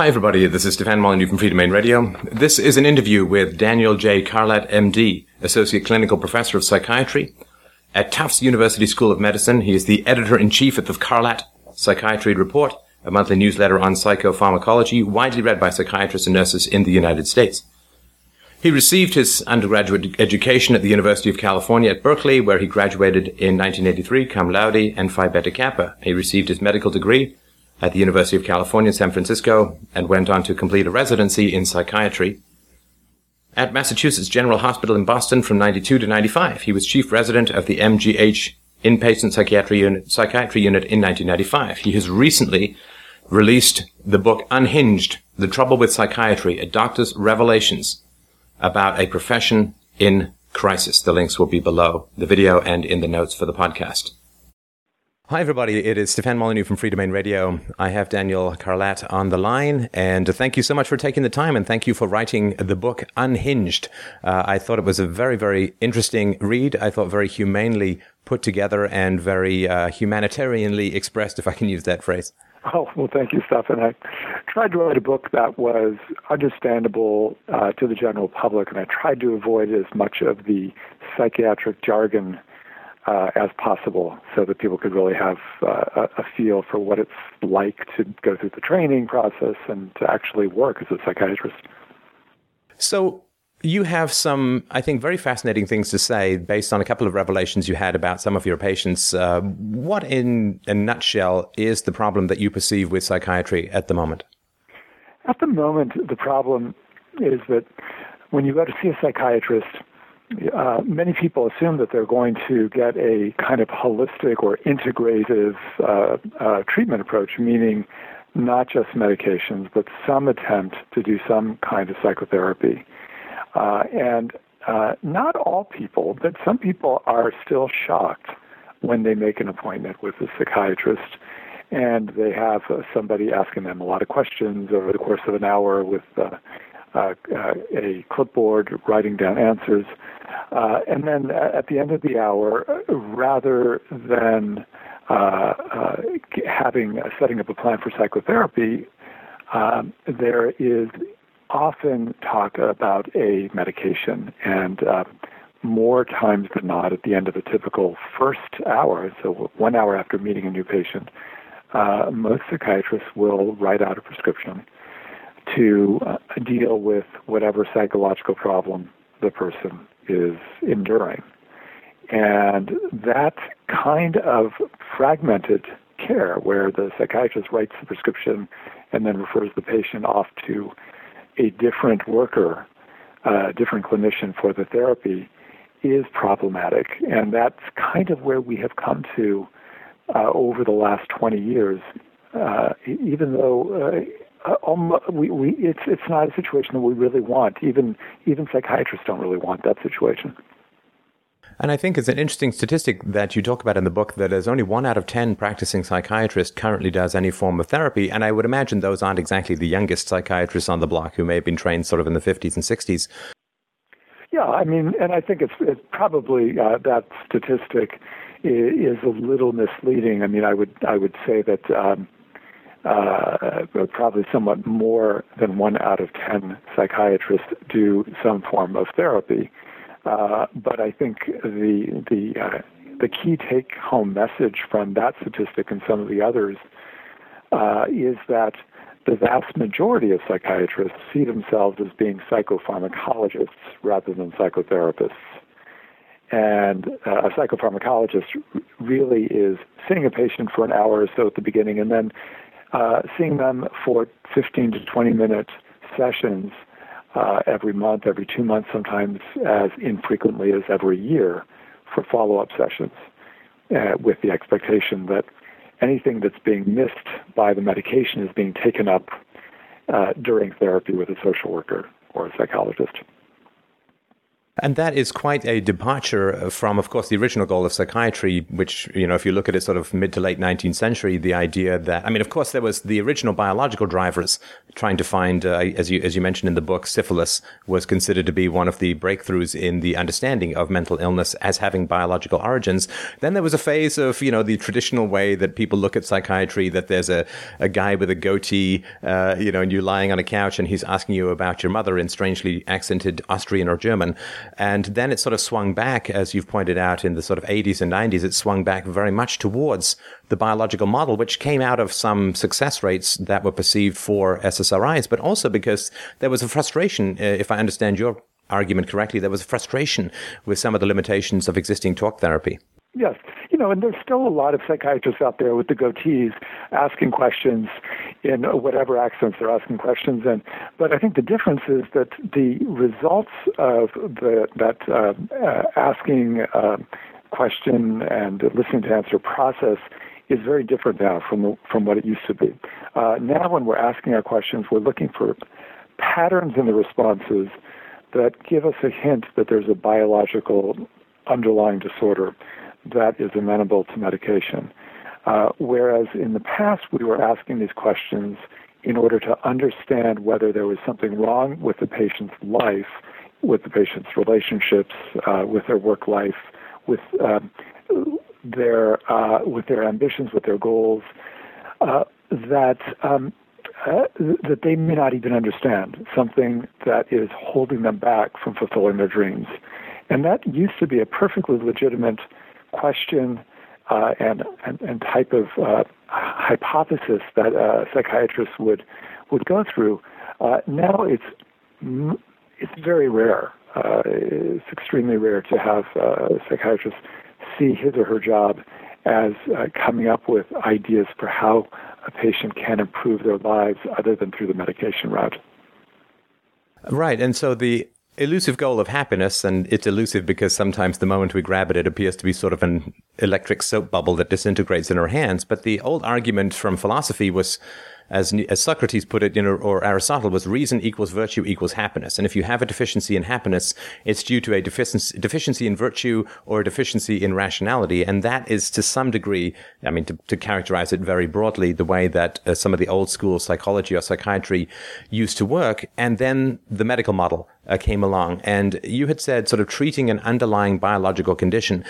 Hi, everybody. This is Stefan Molyneux from Freedomain Radio. This is an interview with Daniel J. Carlat, MD, Associate Clinical Professor of Psychiatry at Tufts University School of Medicine. He is the editor in chief of the Carlat Psychiatry Report, a monthly newsletter on psychopharmacology widely read by psychiatrists and nurses in the United States. He received his undergraduate education at the University of California at Berkeley, where he graduated in 1983 cum laude and Phi Beta Kappa. He received his medical degree at the University of California, San Francisco, and went on to complete a residency in psychiatry at Massachusetts General Hospital in Boston from 92 to 95. He was chief resident of the MGH Inpatient Psychiatry Unit, Psychiatry Unit in 1995. He has recently released the book Unhinged, The Trouble with Psychiatry, a doctor's revelations about a profession in crisis. The links will be below the video and in the notes for the podcast. Hi, everybody. It is Stefan Molyneux from Freedomain Radio. I have Daniel Carlat on the line, and thank you so much for taking the time, and thank you for writing the book Unhinged. Uh, I thought it was a very, very interesting read. I thought very humanely put together and very uh, humanitarianly expressed, if I can use that phrase. Oh, well, thank you, Stefan. I tried to write a book that was understandable uh, to the general public, and I tried to avoid as much of the psychiatric jargon uh, as possible so that people could really have uh, a feel for what it's like to go through the training process and to actually work as a psychiatrist. So, you have some, I think, very fascinating things to say based on a couple of revelations you had about some of your patients. Uh, what, in a nutshell, is the problem that you perceive with psychiatry at the moment? At the moment, the problem is that when you go to see a psychiatrist, uh, many people assume that they're going to get a kind of holistic or integrative uh, uh, treatment approach, meaning not just medications, but some attempt to do some kind of psychotherapy. Uh, and uh, not all people, but some people are still shocked when they make an appointment with a psychiatrist and they have somebody asking them a lot of questions over the course of an hour with uh, uh, a clipboard writing down answers. Uh, and then at the end of the hour, rather than uh, having setting up a plan for psychotherapy, um, there is often talk about a medication and more times than not at the end of a typical first hour, so one hour after meeting a new patient, most psychiatrists will write out a prescription to uh, deal with whatever psychological problem the person is enduring. And that kind of fragmented care, where the psychiatrist writes the prescription and then refers the patient off to a different worker, a uh, different clinician for the therapy, is problematic. And that's kind of where we have come to uh, over the last 20 years. Uh, even though uh, um, we, we, it's it's not a situation that we really want. Even even psychiatrists don't really want that situation. And I think it's an interesting statistic that you talk about in the book that there's only one out of 10 practicing psychiatrists currently does any form of therapy. And I would imagine those aren't exactly the youngest psychiatrists on the block who may have been trained sort of in the 50s and 60s. Yeah, I mean, and I think it's, it's probably uh, that statistic is, is, a little misleading. I mean, I would I would say that um, uh, probably somewhat more than one out of ten psychiatrists do some form of therapy. Uh, but I think the the uh, the key take home message from that statistic and some of the others uh, is that the vast majority of psychiatrists see themselves as being psychopharmacologists rather than psychotherapists. And uh, a psychopharmacologist really is seeing a patient for an hour or so at the beginning and then uh, seeing them for 15 to 20 minute sessions uh, every month, every two months, sometimes as infrequently as every year for follow up sessions, uh, with the expectation that anything that's being missed by the medication is being taken up uh, during therapy with a social worker or a psychologist. And that is quite a departure from, of course, the original goal of psychiatry, which, you know, if you look at it sort of mid to late 19th century, the idea that, I mean, of course, there was the original biological drivers trying to find, uh, as you, as you mentioned in the book, syphilis was considered to be one of the breakthroughs in the understanding of mental illness as having biological origins. Then there was a phase of, you know, the traditional way that people look at psychiatry, that there's a, a guy with a goatee, uh, you know, and you're lying on a couch and he's asking you about your mother in strangely accented Austrian or German. And then it sort of swung back, as you've pointed out in the sort of 80s and 90s, it swung back very much towards the biological model, which came out of some success rates that were perceived for SSRIs, but also because there was a frustration, uh, if I understand your argument correctly, there was a frustration with some of the limitations of existing talk therapy. Yes. You know, and there's still a lot of psychiatrists out there with the goatees asking questions in whatever accents they're asking questions in. But I think the difference is that the results of the, that uh, uh, asking uh, question and listening to answer process is very different now from from what it used to be. Uh, now, when we're asking our questions, we're looking for patterns in the responses that give us a hint that there's a biological underlying disorder that is amenable to medication. Uh, whereas in the past, we were asking these questions in order to understand whether there was something wrong with the patient's life, with the patient's relationships, uh, with their work life, with um, their uh, with their ambitions, with their goals, uh, that um, uh, that they may not even understand something that is holding them back from fulfilling their dreams, and that used to be a perfectly legitimate question uh, and, and, and type of uh, hypothesis that uh, psychiatrists would would go through. Uh, now it's it's very rare. Uh, it's extremely rare to have uh, psychiatrists see his or her job as coming up with ideas for how a patient can improve their lives other than through the medication route. Right, and so the elusive goal of happiness, and it's elusive because sometimes the moment we grab it, it appears to be sort of an electric soap bubble that disintegrates in our hands. But the old argument from philosophy was as, as Socrates put it, you know, or Aristotle was reason equals virtue equals happiness. And if you have a deficiency in happiness, it's due to a deficiency, deficiency in virtue or a deficiency in rationality. And that is to some degree, I mean, to, to characterize it very broadly, the way that uh, some of the old school psychology or psychiatry used to work. And then the medical model uh, came along. And you had said sort of treating an underlying biological condition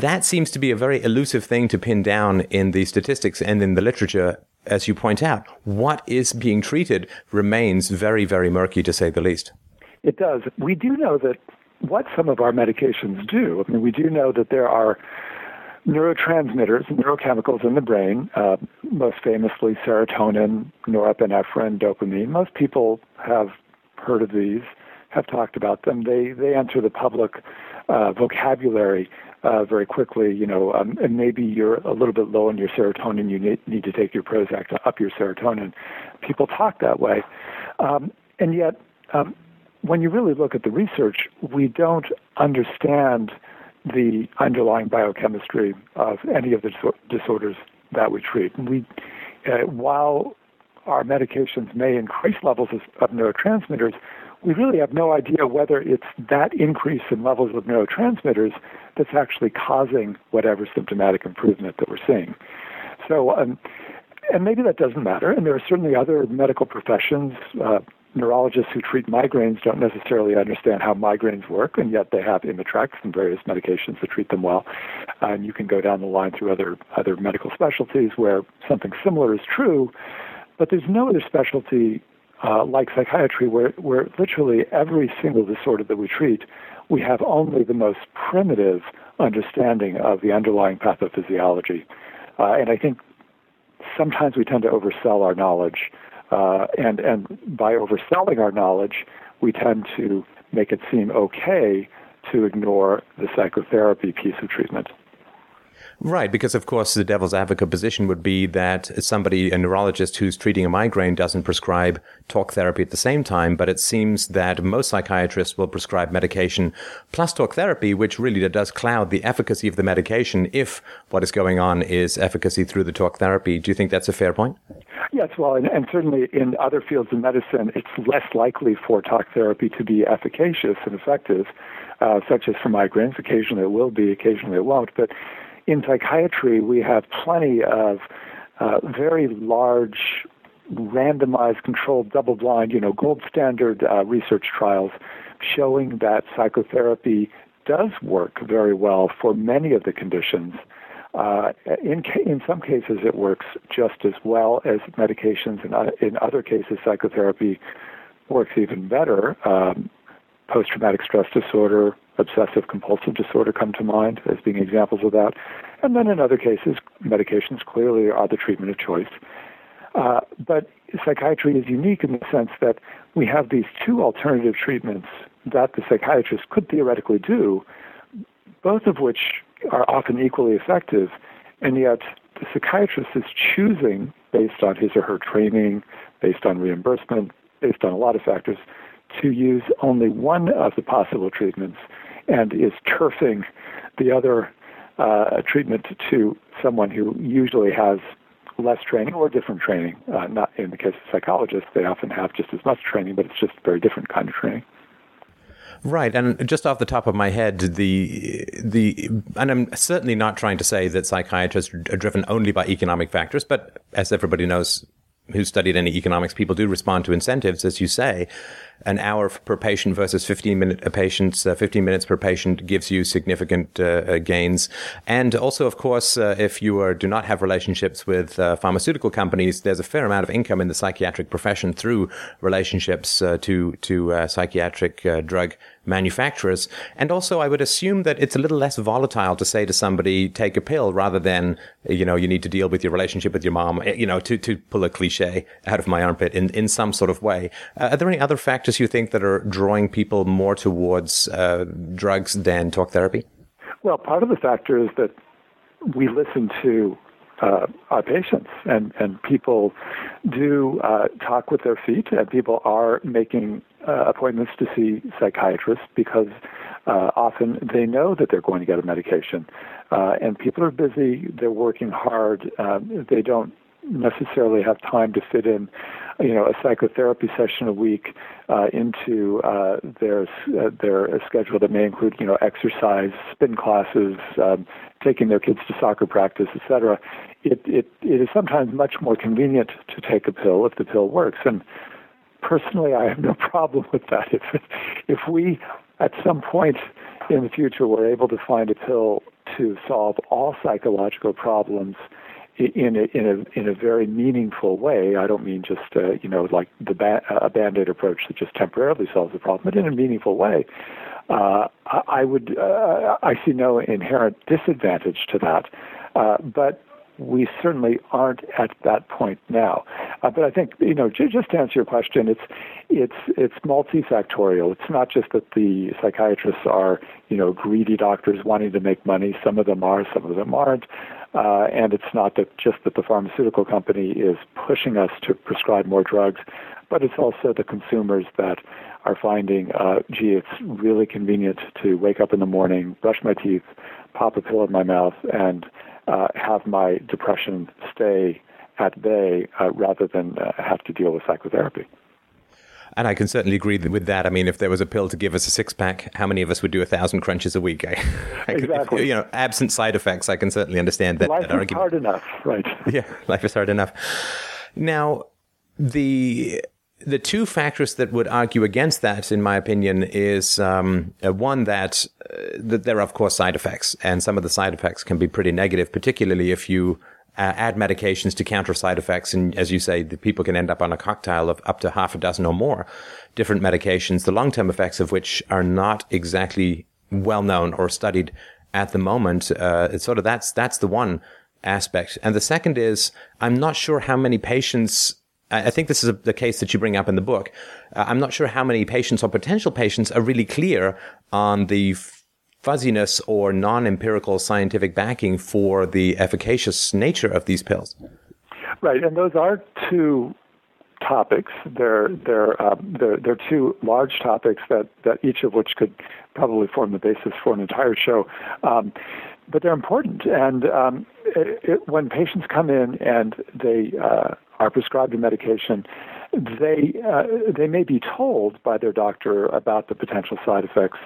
that seems to be a very elusive thing to pin down in the statistics and in the literature as you point out, what is being treated remains very, very murky to say the least. It does. We do know that what some of our medications do. I mean, we do know that there are neurotransmitters, neurochemicals in the brain, uh, most famously serotonin, norepinephrine, dopamine. Most people have heard of these, have talked about them. They they enter the public uh, vocabulary uh, very quickly, you know, um, and maybe you're a little bit low in your serotonin, you need, need to take your Prozac to up your serotonin. People talk that way. Um, and yet, um, when you really look at the research, we don't understand the underlying biochemistry of any of the disorders that we treat. And we, uh, while our medications may increase levels of, of neurotransmitters, we really have no idea whether it's that increase in levels of neurotransmitters that's actually causing whatever symptomatic improvement that we're seeing. So, um, and maybe that doesn't matter. And there are certainly other medical professions. Uh, neurologists who treat migraines don't necessarily understand how migraines work, and yet they have Imitrex and various medications that treat them well. And you can go down the line through other other medical specialties where something similar is true, but there's no other specialty uh, like psychiatry, where, where literally every single disorder that we treat, we have only the most primitive understanding of the underlying pathophysiology. Uh, and I think sometimes we tend to oversell our knowledge. Uh, and, and by overselling our knowledge, we tend to make it seem okay to ignore the psychotherapy piece of treatment. Right, because of course the devil's advocate position would be that somebody, a neurologist who's treating a migraine doesn't prescribe talk therapy at the same time, but it seems that most psychiatrists will prescribe medication plus talk therapy, which really does cloud the efficacy of the medication if what is going on is efficacy through the talk therapy. Do you think that's a fair point? Yes, well, and, and certainly in other fields of medicine, it's less likely for talk therapy to be efficacious and effective, uh, such as for migraines. Occasionally it will be, occasionally it won't, but in psychiatry, we have plenty of uh, very large, randomized, controlled, double-blind, you know, gold standard uh, research trials showing that psychotherapy does work very well for many of the conditions. Uh, in in some cases, it works just as well as medications, and in, in other cases, psychotherapy works even better. Um, post-traumatic stress disorder, obsessive compulsive disorder come to mind as being examples of that. And then in other cases, medications clearly are the treatment of choice. Uh, but psychiatry is unique in the sense that we have these two alternative treatments that the psychiatrist could theoretically do, both of which are often equally effective, and yet the psychiatrist is choosing, based on his or her training, based on reimbursement, based on a lot of factors, to use only one of the possible treatments and is turfing the other uh, treatment to someone who usually has less training or different training. Uh, not in the case of psychologists, they often have just as much training, but it's just a very different kind of training. Right, and just off the top of my head, the the and I'm certainly not trying to say that psychiatrists are driven only by economic factors, but as everybody knows, who studied any economics, people do respond to incentives, as you say. An hour per patient versus 15 minute a patient, uh, 15 minutes per patient gives you significant uh, uh, gains. And also, of course, uh, if you are, do not have relationships with uh, pharmaceutical companies, there's a fair amount of income in the psychiatric profession through relationships uh, to to psychiatric drug manufacturers. And also, I would assume that it's a little less volatile to say to somebody, take a pill rather than, you know, you need to deal with your relationship with your mom, eh, you know, to, to pull a cliche out of my armpit in, in some sort of way. Are there any other factors you think that are drawing people more towards uh, drugs than talk therapy? Well, part of the factor is that we listen to uh, our patients, and and people do uh, talk with their feet, and people are making uh, appointments to see psychiatrists because uh, often they know that they're going to get a medication, uh, and people are busy, they're working hard, um, they don't necessarily have time to fit in, you know, a psychotherapy session a week uh, into uh, their uh, their schedule that may include, you know, exercise, spin classes, um, taking their kids to soccer practice, etc. It, it it is sometimes much more convenient to take a pill if the pill works. And personally, I have no problem with that. If if we at some point in the future were able to find a pill to solve all psychological problems in a, in a in a very meaningful way. I don't mean just uh, you know like the ba- a band-aid approach that just temporarily solves the problem, but in a meaningful way. Uh, I would uh, I see no inherent disadvantage to that, uh, but we certainly aren't at that point now. Uh, but I think you know, j- just to answer your question, it's it's it's multifactorial. It's not just that the psychiatrists are you know greedy doctors wanting to make money. Some of them are, some of them aren't. Uh, and it's not that just that the pharmaceutical company is pushing us to prescribe more drugs, but it's also the consumers that are finding, uh, gee, it's really convenient to wake up in the morning, brush my teeth, pop a pill in my mouth, and have my depression stay at bay uh, rather than uh, have to deal with psychotherapy. And I can certainly agree with that. I mean, if there was a pill to give us a six pack, how many of us would do a thousand crunches a week? I, I exactly. Could, you know, absent side effects, I can certainly understand that, life that is argument. hard enough, right? Yeah, life is hard enough. Now, the the two factors that would argue against that, in my opinion, is um, uh, one that uh, that there are of course side effects, and some of the side effects can be pretty negative, particularly if you uh, add medications to counter side effects. And as you say, the people can end up on a cocktail of up to half a dozen or more different medications, the long-term effects of which are not exactly well known or studied at the moment. Uh, it's sort of that's, that's the one aspect. And the second is, I'm not sure how many patients I think this is a, the case that you bring up in the book. Uh, I'm not sure how many patients or potential patients are really clear on the fuzziness or non-empirical scientific backing for the efficacious nature of these pills. Right, and those are two topics. They're they're uh, they're, they're two large topics that that each of which could probably form the basis for an entire show. Um, but they're important, and um, it, it, when patients come in and they uh, are prescribed a medication, they uh, they may be told by their doctor about the potential side effects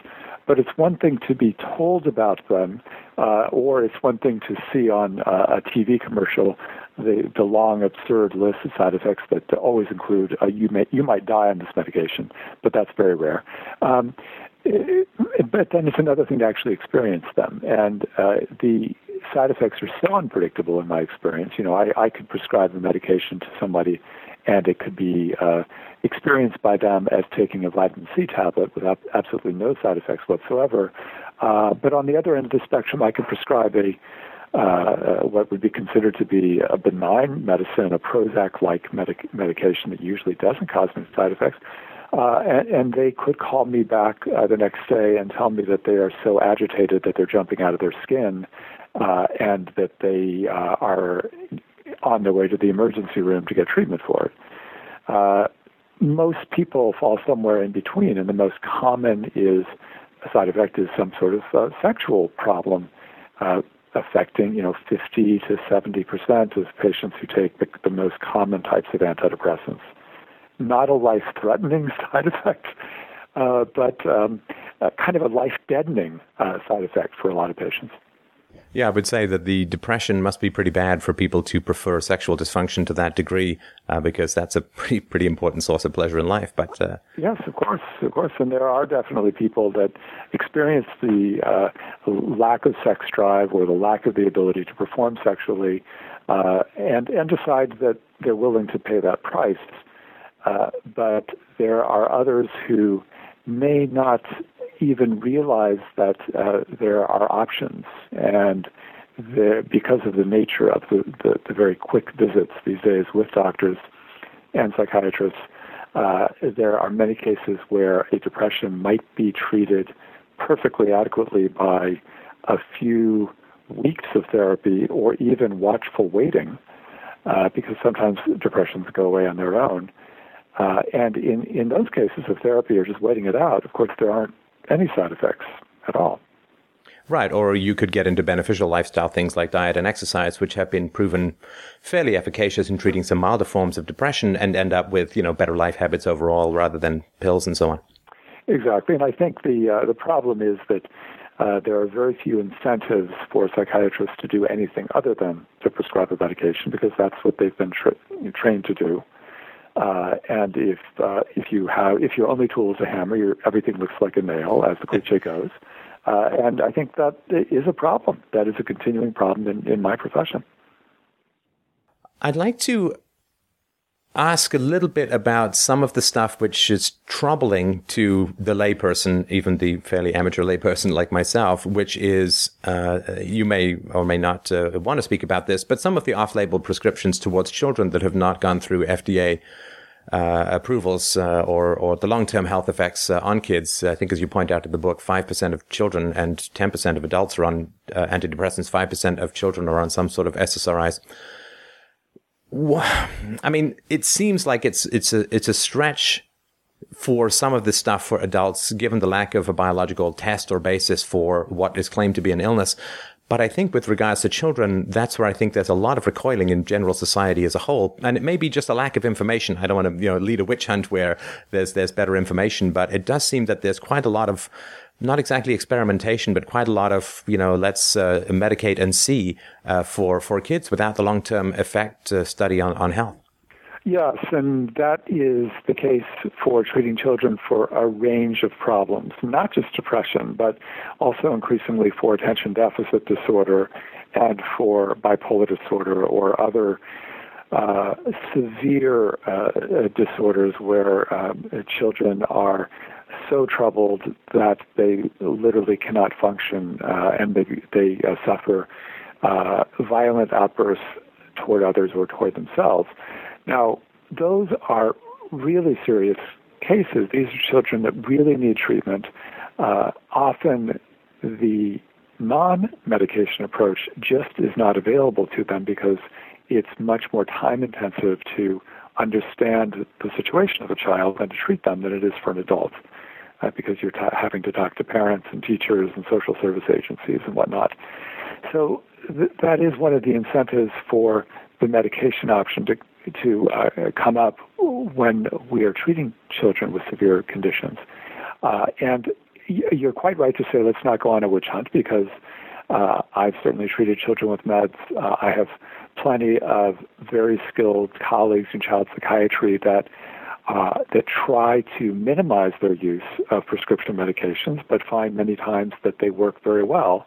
but it's one thing to be told about them, uh, or it's one thing to see on uh, a TV commercial the, the long, absurd list of side effects that always include uh, you may you might die on this medication, but that's very rare. Um, but then it's another thing to actually experience them, and uh, the side effects are so unpredictable in my experience. You know, I, I could prescribe a medication to somebody, and it could be uh, experienced by them as taking a vitamin C tablet with absolutely no side effects whatsoever. Uh, but on the other end of the spectrum, I could prescribe a uh, what would be considered to be a benign medicine, a Prozac-like medic- medication that usually doesn't cause any side effects. Uh, and, and, they could call me back uh, the next day and tell me that they are so agitated that they're jumping out of their skin uh, and that they uh, are on their way to the emergency room to get treatment for it. Uh, most people fall somewhere in between, and the most common is a side effect is some sort of sexual problem affecting, you know, 50 to 70 percent of patients who take the, the most common types of antidepressants. Not a life-threatening side effect, uh, but um, kind of a life-deadening uh, side effect for a lot of patients. Yeah, I would say that the depression must be pretty bad for people to prefer sexual dysfunction to that degree, uh, because that's a pretty pretty important source of pleasure in life. But uh, yes, of course, of course, and there are definitely people that experience the uh, lack of sex drive or the lack of the ability to perform sexually, uh, and and decide that they're willing to pay that price. Uh, but there are others who may not even realize that uh, there are options. And because of the nature of the, the, the, very quick visits these days with doctors and psychiatrists, uh, there are many cases where a depression might be treated perfectly adequately by a few weeks of therapy or even watchful waiting, uh, because sometimes depressions go away on their own. Uh, and in, in those cases of therapy or just waiting it out, of course, there aren't any side effects at all. Right, or you could get into beneficial lifestyle things like diet and exercise, which have been proven fairly efficacious in treating some milder forms of depression and end up with, you know, better life habits overall rather than pills and so on. Exactly, and I think the uh, the problem is that uh, there are very few incentives for psychiatrists to do anything other than to prescribe a medication because that's what they've been tra- trained to do. Uh, and if uh, if you have if your only tool is a hammer, everything looks like a nail, as the cliche goes. Uh, and I think that is a problem. That is a continuing problem in, in my profession. I'd like to ask a little bit about some of the stuff which is troubling to the layperson, even the fairly amateur layperson like myself, which is uh, you may or may not uh, want to speak about this, but some of the off-label prescriptions towards children that have not gone through FDA approvals uh, or or the long term health effects uh, on kids. I think, as you point out in the book, five percent of children and ten percent of adults are on uh, antidepressants. Five percent of children are on some sort of SSRIs. I mean, it seems like it's it's a it's a stretch for some of this stuff for adults, given the lack of a biological test or basis for what is claimed to be an illness. But I think with regards to children, that's where I think there's a lot of recoiling in general society as a whole. And it may be just a lack of information. I don't want to, you know, lead a witch hunt where there's, there's better information, but it does seem that there's quite a lot of, not exactly experimentation, but quite a lot of, you know, let's uh, medicate and see uh, for, for kids without the long-term effect uh, study on, on health. Yes, and that is the case for treating children for a range of problems, not just depression, but also increasingly for attention deficit disorder and for bipolar disorder or other uh, severe uh, disorders where um, children are so troubled that they literally cannot function uh, and they, they uh, suffer uh, violent outbursts toward others or toward themselves. Now, those are really serious cases. These are children that really need treatment. Uh, often the non medication approach just is not available to them because it's much more time intensive to understand the situation of a child and to treat them than it is for an adult. Uh, because you're t- having to talk to parents and teachers and social service agencies and whatnot. So th- that is one of the incentives for the medication option to to uh, come up when we are treating children with severe conditions. Uh, and you're quite right to say let's not go on a witch hunt because uh, I've certainly treated children with meds. Uh, I have plenty of very skilled colleagues in child psychiatry that uh, that try to minimize their use of prescription medications, but find many times that they work very well,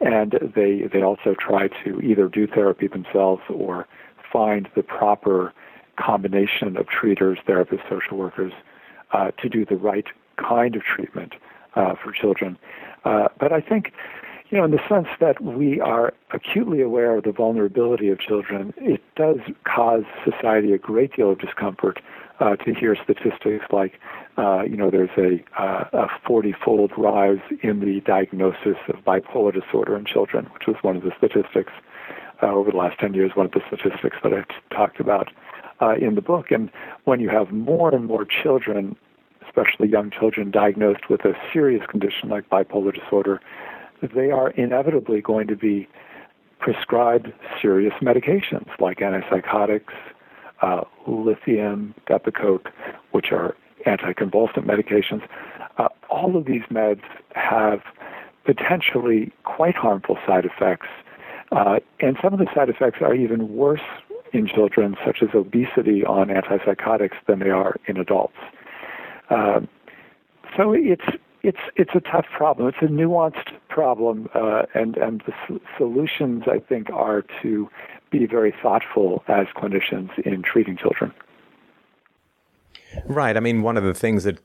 and they they also try to either do therapy themselves or find the proper combination of treaters, therapists, social workers uh, to do the right kind of treatment uh, for children. Uh, but I think, you know, in the sense that we are acutely aware of the vulnerability of children, it does cause society a great deal of discomfort uh, to hear statistics like, uh, you know, there's a, uh, a 40-fold rise in the diagnosis of bipolar disorder in children, which was one of the statistics over the last 10 years, one of the statistics that I talked about uh, in the book. And when you have more and more children, especially young children, diagnosed with a serious condition like bipolar disorder, they are inevitably going to be prescribed serious medications like antipsychotics, uh, lithium, Depakote, which are anticonvulsant medications. Uh, all of these meds have potentially quite harmful side effects uh, and some of the side effects are even worse in children, such as obesity on antipsychotics, than they are in adults. Uh, so it's it's it's a tough problem. It's a nuanced problem, uh, and and the s- solutions I think are to be very thoughtful as clinicians in treating children. Right. I mean, one of the things that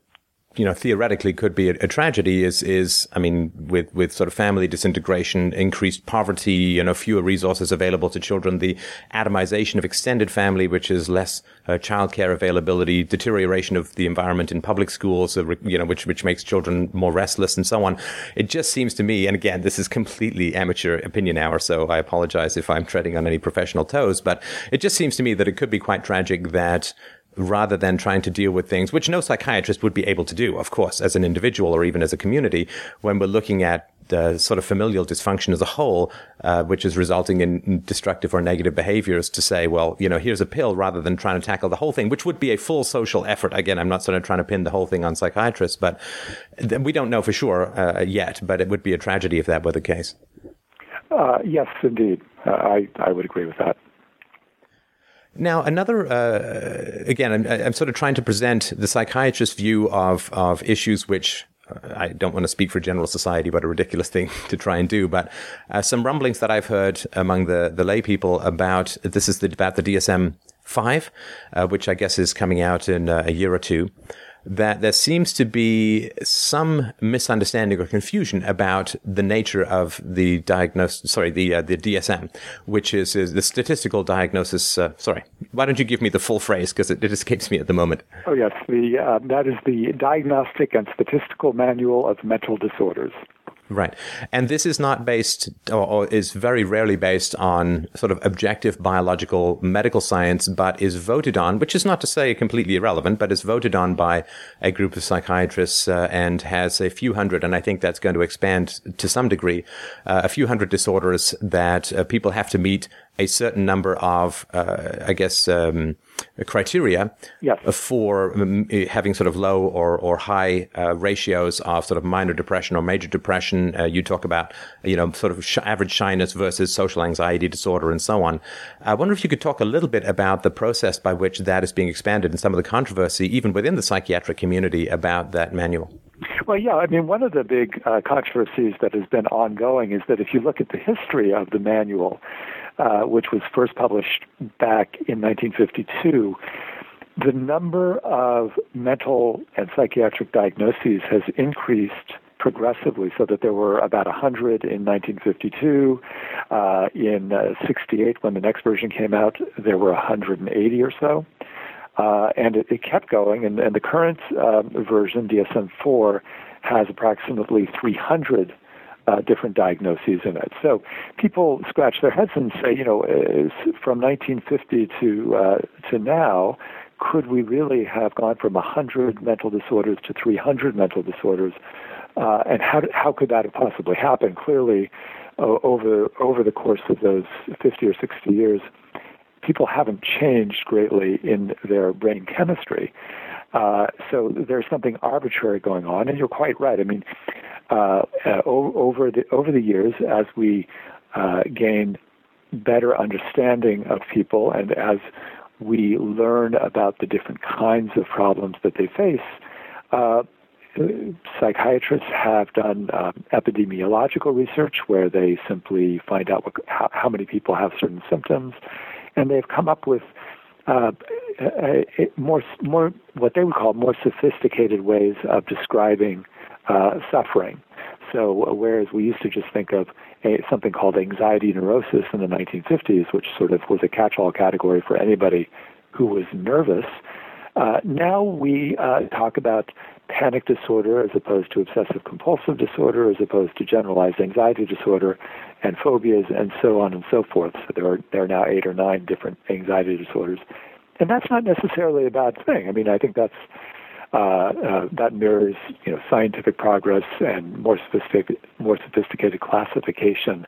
you know, theoretically could be a, a, tragedy is, is, I mean, with, with sort of family disintegration, increased poverty, you know, fewer resources available to children, the atomization of extended family, which is less uh, childcare availability, deterioration of the environment in public schools, uh, you know, which, which makes children more restless and so on. It just seems to me, and again, this is completely amateur opinion hour, so I apologize if I'm treading on any professional toes, but it just seems to me that it could be quite tragic that rather than trying to deal with things, which no psychiatrist would be able to do, of course, as an individual or even as a community, when we're looking at the sort of familial dysfunction as a whole, uh, which is resulting in destructive or negative behaviors to say, well, you know, here's a pill rather than trying to tackle the whole thing, which would be a full social effort. Again, I'm not sort of trying to pin the whole thing on psychiatrists, but we don't know for sure uh, yet, but it would be a tragedy if that were the case. Uh, yes, indeed. Uh, I, I would agree with that. Now, another, uh, again, I'm, I'm, sort of trying to present the psychiatrist's view of, of issues which uh, I don't want to speak for general society, but a ridiculous thing to try and do. But uh, some rumblings that I've heard among the, the lay people about this is the, about the DSM 5, uh, which I guess is coming out in uh, a year or two that there seems to be some misunderstanding or confusion about the nature of the diagnosis, sorry, the, uh, the DSM, which is, is the statistical diagnosis. Uh, sorry, why don't you give me the full phrase because it, it, escapes me at the moment. Oh, yes. The, uh, that is the Diagnostic and Statistical Manual of Mental Disorders. Right. And this is not based, or, or, is very rarely based on sort of objective biological medical science, but is voted on, which is not to say completely irrelevant, but is voted on by a group of psychiatrists uh, and has a few hundred, and I think that's going to expand to some degree, uh, a few hundred disorders that uh, people have to meet a certain number of, uh, I guess, um, criteria yes. for um, having sort of low or, or high uh, ratios of sort of minor depression or major depression. Uh, you talk about, you know, sort of sh- average shyness versus social anxiety disorder and so on. I wonder if you could talk a little bit about the process by which that is being expanded and some of the controversy, even within the psychiatric community, about that manual. Well, yeah, I mean, one of the big uh, controversies that has been ongoing is that if you look at the history of the manual, uh, which was first published back in 1952, the number of mental and psychiatric diagnoses has increased progressively so that there were about 100 in 1952. Uh, in uh, 68, when the next version came out, there were 180 or so. Uh, and it, it, kept going, and, and the current uh, version, DSM 4, has approximately 300 uh, different diagnoses in it. So people scratch their heads and say, you know, from 1950 to uh, to now, could we really have gone from 100 mental disorders to 300 mental disorders? Uh, and how how could that have possibly happened? Clearly, uh, over over the course of those 50 or 60 years, people haven't changed greatly in their brain chemistry. Uh, so there's something arbitrary going on, and you're quite right. I mean, uh, uh, over the over the years, as we uh, gain better understanding of people, and as we learn about the different kinds of problems that they face, uh, psychiatrists have done um, epidemiological research where they simply find out what, how, how, many people have certain symptoms, and they've come up with uh, a, a more more what they would call more sophisticated ways of describing uh, suffering. So uh, whereas we used to just think of a, something called anxiety neurosis in the 1950s, which sort of was a catch-all category for anybody who was nervous, uh, now we uh, talk about panic disorder as opposed to obsessive compulsive disorder, as opposed to generalized anxiety disorder and phobias and so on and so forth. So there are, there are now eight or nine different anxiety disorders. And that's not necessarily a bad thing. I mean, I think that's uh, uh, that mirrors you know scientific progress and more sophisticated more sophisticated classification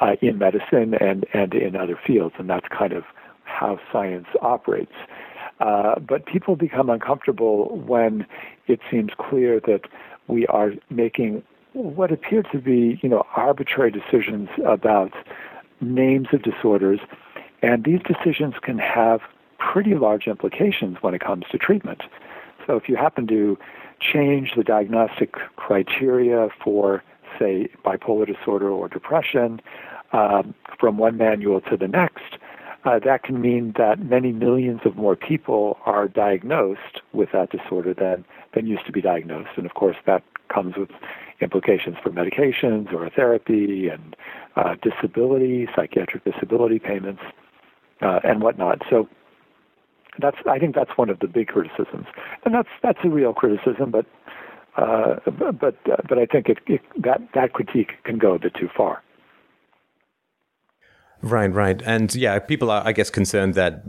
uh, in medicine and and in other fields, and that's kind of how science operates. Uh, but people become uncomfortable when it seems clear that we are making what appear to be, you know, arbitrary decisions about names of disorders, and these decisions can have pretty large implications when it comes to treatment. So if you happen to change the diagnostic criteria for, say, bipolar disorder or depression um, from one manual to the next, uh, that can mean that many millions of more people are diagnosed with that disorder than, than used to be diagnosed. And of course, that comes with implications for medications or therapy and uh, disability, psychiatric disability payments, uh, and whatnot. So that's I think that's one of the big criticisms, and that's that's a real criticism, but uh, but but I think it, it, that that critique can go a bit too far. Right, right. And yeah, people are, I guess, concerned that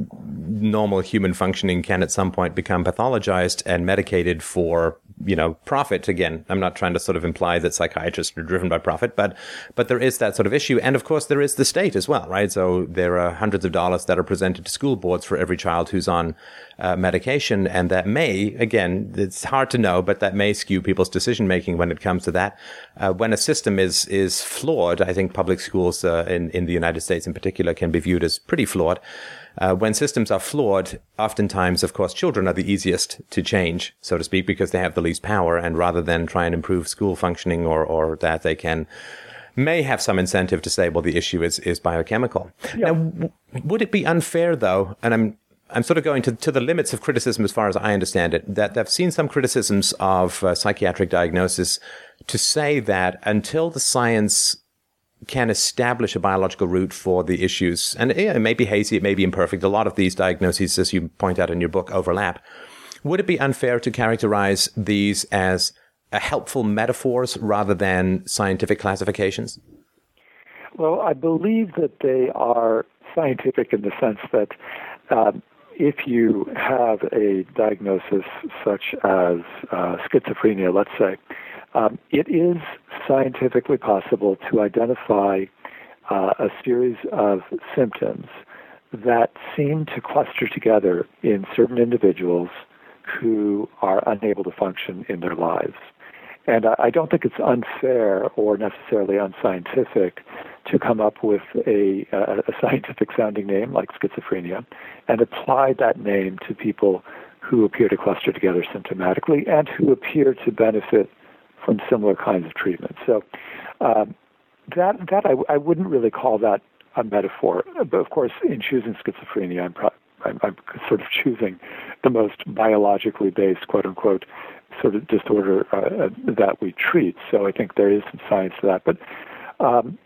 normal human functioning can at some point become pathologized and medicated for you know, profit again. I'm not trying to sort of imply that psychiatrists are driven by profit, but, but there is that sort of issue. And of course, there is the state as well, right? So there are hundreds of dollars that are presented to school boards for every child who's on uh, medication. And that may, again, it's hard to know, but that may skew people's decision making when it comes to that. Uh, when a system is, is flawed, I think public schools uh, in, in the United States in particular can be viewed as pretty flawed. Uh, when systems are flawed, oftentimes, of course, children are the easiest to change, so to speak, because they have the least power. And rather than try and improve school functioning or, or that, they can may have some incentive to say, well, the issue is, is biochemical. Yeah. Now, w- would it be unfair, though, and I'm I'm sort of going to, to the limits of criticism as far as I understand it, that I've seen some criticisms of uh, psychiatric diagnosis to say that until the science can establish a biological root for the issues. And it may be hazy, it may be imperfect. A lot of these diagnoses, as you point out in your book, overlap. Would it be unfair to characterize these as helpful metaphors rather than scientific classifications? Well, I believe that they are scientific in the sense that um, if you have a diagnosis such as uh, schizophrenia, let's say, um, it is scientifically possible to identify uh, a series of symptoms that seem to cluster together in certain individuals who are unable to function in their lives. And I don't think it's unfair or necessarily unscientific to come up with a, a scientific sounding name like schizophrenia and apply that name to people who appear to cluster together symptomatically and who appear to benefit from similar kinds of treatment. So um, that that I, I wouldn't really call that a metaphor. But of course, in choosing schizophrenia, I'm, pro- I'm, I'm sort of choosing the most biologically based, quote unquote, sort of disorder uh, that we treat. So I think there is some science to that. But um,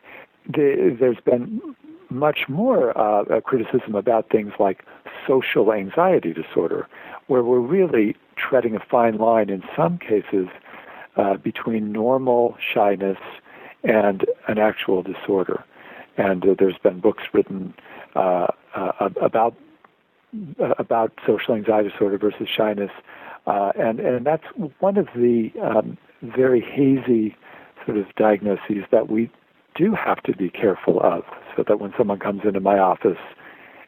the, there's been much more uh, criticism about things like social anxiety disorder, where we're really treading a fine line in some cases uh, between normal shyness and an actual disorder. And uh, there's been books written uh, uh, about about social anxiety disorder versus shyness, uh, and and that's one of the um, very hazy sort of diagnoses that we do have to be careful of, so that when someone comes into my office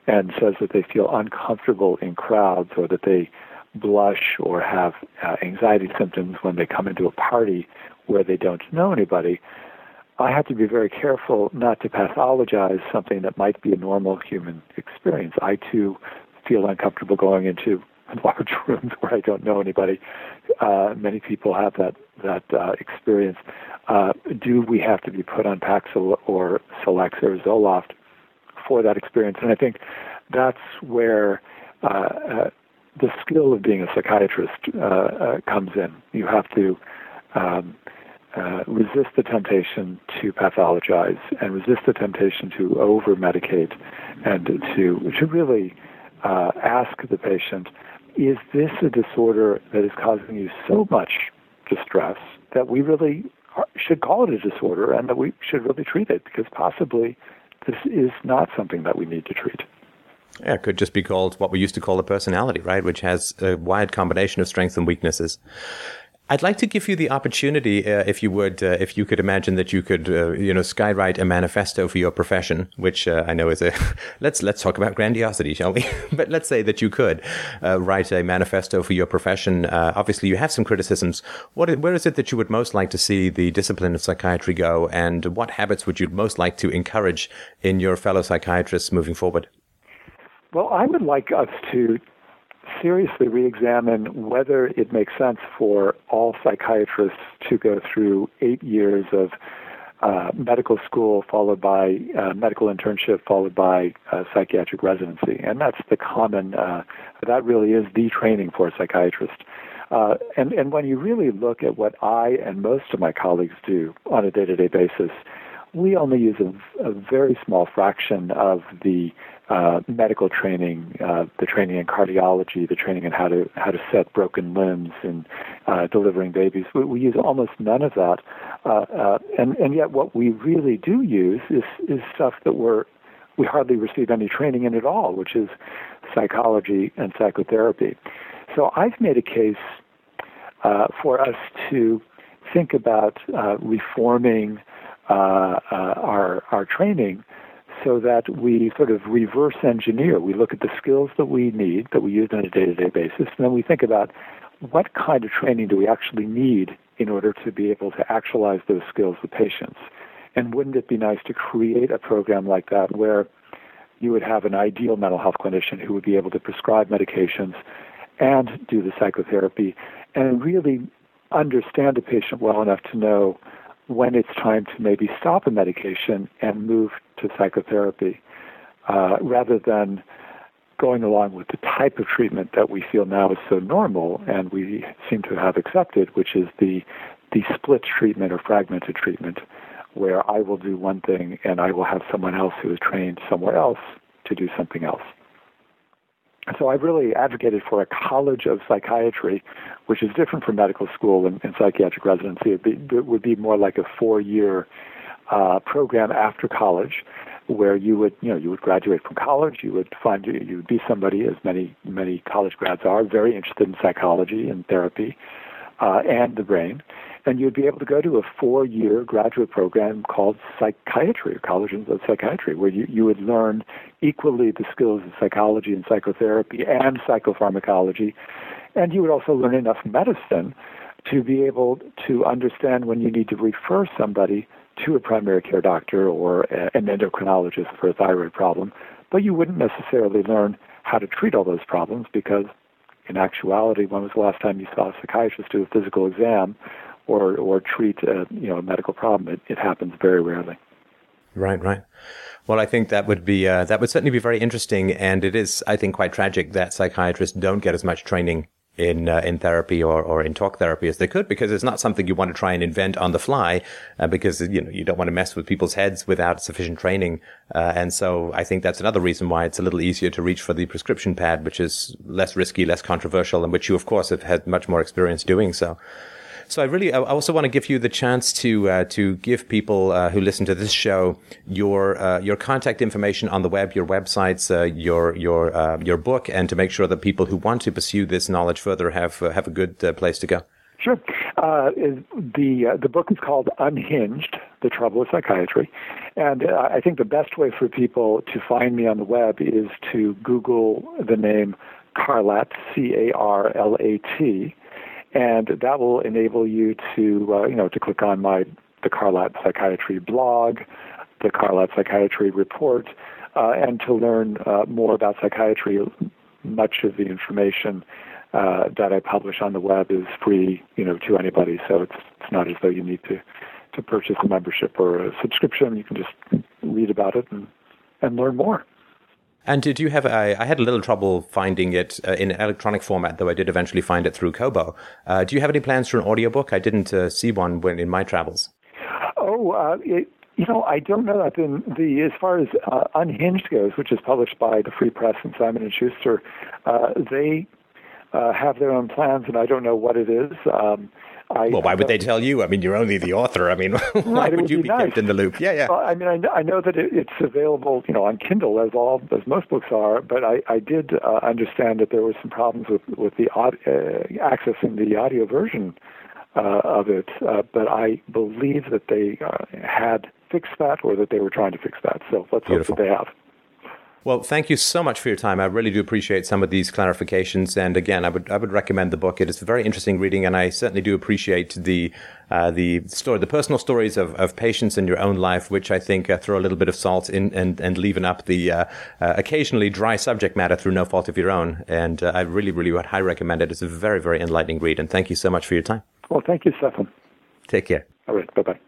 and says that they feel uncomfortable in crowds or that they blush or have uh, anxiety symptoms when they come into a party where they don't know anybody, I have to be very careful not to pathologize something that might be a normal human experience. I too feel uncomfortable going into large rooms where I don't know anybody. Uh, many people have that that uh, experience. Uh, do we have to be put on Paxil or Celexa or Zoloft for that experience? And I think that's where uh, uh, the skill of being a psychiatrist uh, comes in. You have to um, resist the temptation to pathologize and resist the temptation to over medicate and to to really ask the patient, is this a disorder that is causing you so much distress that we really should call it a disorder and that we should really treat it because possibly this is not something that we need to treat. Yeah, it could just be called what we used to call a personality, right? Which has a wide combination of strengths and weaknesses. I'd like to give you the opportunity, uh, if you would, uh, if you could imagine that you could, uh, you know, skywrite a manifesto for your profession, which uh, I know is a. let's let's talk about grandiosity, shall we? but let's say that you could uh, write a manifesto for your profession. Uh, obviously, you have some criticisms. What, where is it that you would most like to see the discipline of psychiatry go, and what habits would you most like to encourage in your fellow psychiatrists moving forward? Well, I would like us to seriously re-examine whether it makes sense for all psychiatrists to go through eight years of uh, medical school followed by uh, medical internship followed by uh, psychiatric residency. And that's the common uh, that really is the training for a psychiatrist. Uh, and and when you really look at what I and most of my colleagues do on a day-to-day basis we only use a, a very small fraction of the uh, medical training, uh, the training in cardiology, the training in how to how to set broken limbs and uh, delivering babies. We, we, use almost none of that, uh, uh, and and yet what we really do use is is stuff that we're we hardly receive any training in at all, which is psychology and psychotherapy. So I've made a case uh, for us to think about reforming Uh, uh, our our training so that we sort of reverse engineer. We look at the skills that we need, that we use on a day to day basis, and then we think about what kind of training do we actually need in order to be able to actualize those skills with patients. And wouldn't it be nice to create a program like that where you would have an ideal mental health clinician who would be able to prescribe medications and do the psychotherapy and really understand a patient well enough to know when it's time to maybe stop a medication and move to psychotherapy uh, rather than going along with the type of treatment that we feel now is so normal and we seem to have accepted, which is the the split treatment or fragmented treatment, where I will do one thing and I will have someone else who is trained somewhere else to do something else. So I've really advocated for a college of psychiatry, which is different from medical school and, and psychiatric residency. It, be, it, would be more like a four-year uh, program after college, where you would, you know, you would graduate from college. You would find you would be somebody, as many many college grads are, very interested in psychology and therapy uh, and the brain, and you'd be able to go to a four-year graduate program called psychiatry or College of Psychiatry, where you, you would learn equally the skills of psychology and psychotherapy and psychopharmacology, and you would also learn enough medicine to be able to understand when you need to refer somebody to a primary care doctor or an endocrinologist for a thyroid problem, but you wouldn't necessarily learn how to treat all those problems because in actuality, when was the last time you saw a psychiatrist do a physical exam or or treat a you know a medical problem. It, it happens very rarely. Right, right. Well, I think that would be uh, that would certainly be very interesting, and it is, I think, quite tragic that psychiatrists don't get as much training in uh, in therapy or, or in talk therapy as they could because it's not something you want to try and invent on the fly uh, because you know you don't want to mess with people's heads without sufficient training uh, and so I think that's another reason why it's a little easier to reach for the prescription pad which is less risky less controversial and which you of course have had much more experience doing so So I really, I also want to give you the chance to uh, to give people uh, who listen to this show your uh, your contact information on the web, your websites, uh, your your uh, your book, and to make sure that people who want to pursue this knowledge further have uh, have a good place to go. Sure. the the book is called Unhinged: The Trouble with Psychiatry, and I think the best way for people to find me on the web is to Google the name Carlat, C A R L A T and that will enable you to uh, you know to click on my the Carlat Psychiatry blog, the Carlat Psychiatry report, uh, and to learn uh, more about psychiatry. Much of the information uh, that I publish on the web is free, you know, to anybody. So it's it's not as though you need to to purchase a membership or a subscription. You can just read about it and and learn more. And did you have? I, I had a little trouble finding it uh, in electronic format, though I did eventually find it through Kobo. Uh, do you have any plans for an audiobook? I didn't uh, see one when in my travels. Oh, uh, it, you know, I don't know that. In the as far as uh, Unhinged goes, which is published by the Free Press and Simon and Schuster, uh, they have their own plans, and I don't know what it is. Um, I, well, why would they tell you? I mean, you're only the author. I mean, why would, you be, nice. kept in the loop? Yeah, yeah. Well, I mean, I know, I know that it, it's available, you know, on Kindle as all as most books are. But I, I did uh, understand that there were some problems with with the uh, accessing the audio version uh, of it. Uh, but I believe that they uh, had fixed that, or that they were trying to fix that. So let's Beautiful. hope that they have. Well, thank you so much for your time. I really do appreciate some of these clarifications. And again, I would I would recommend the book. It is a very interesting reading, and I certainly do appreciate the uh, the story, the personal stories of, of patients in your own life, which I think uh, throw a little bit of salt in and and leaven up the uh, uh occasionally dry subject matter through no fault of your own. And uh, I really, really would highly recommend it. It's a very, very enlightening read. And thank you so much for your time. Well, thank you, Stefan. Take care. All right. Bye bye.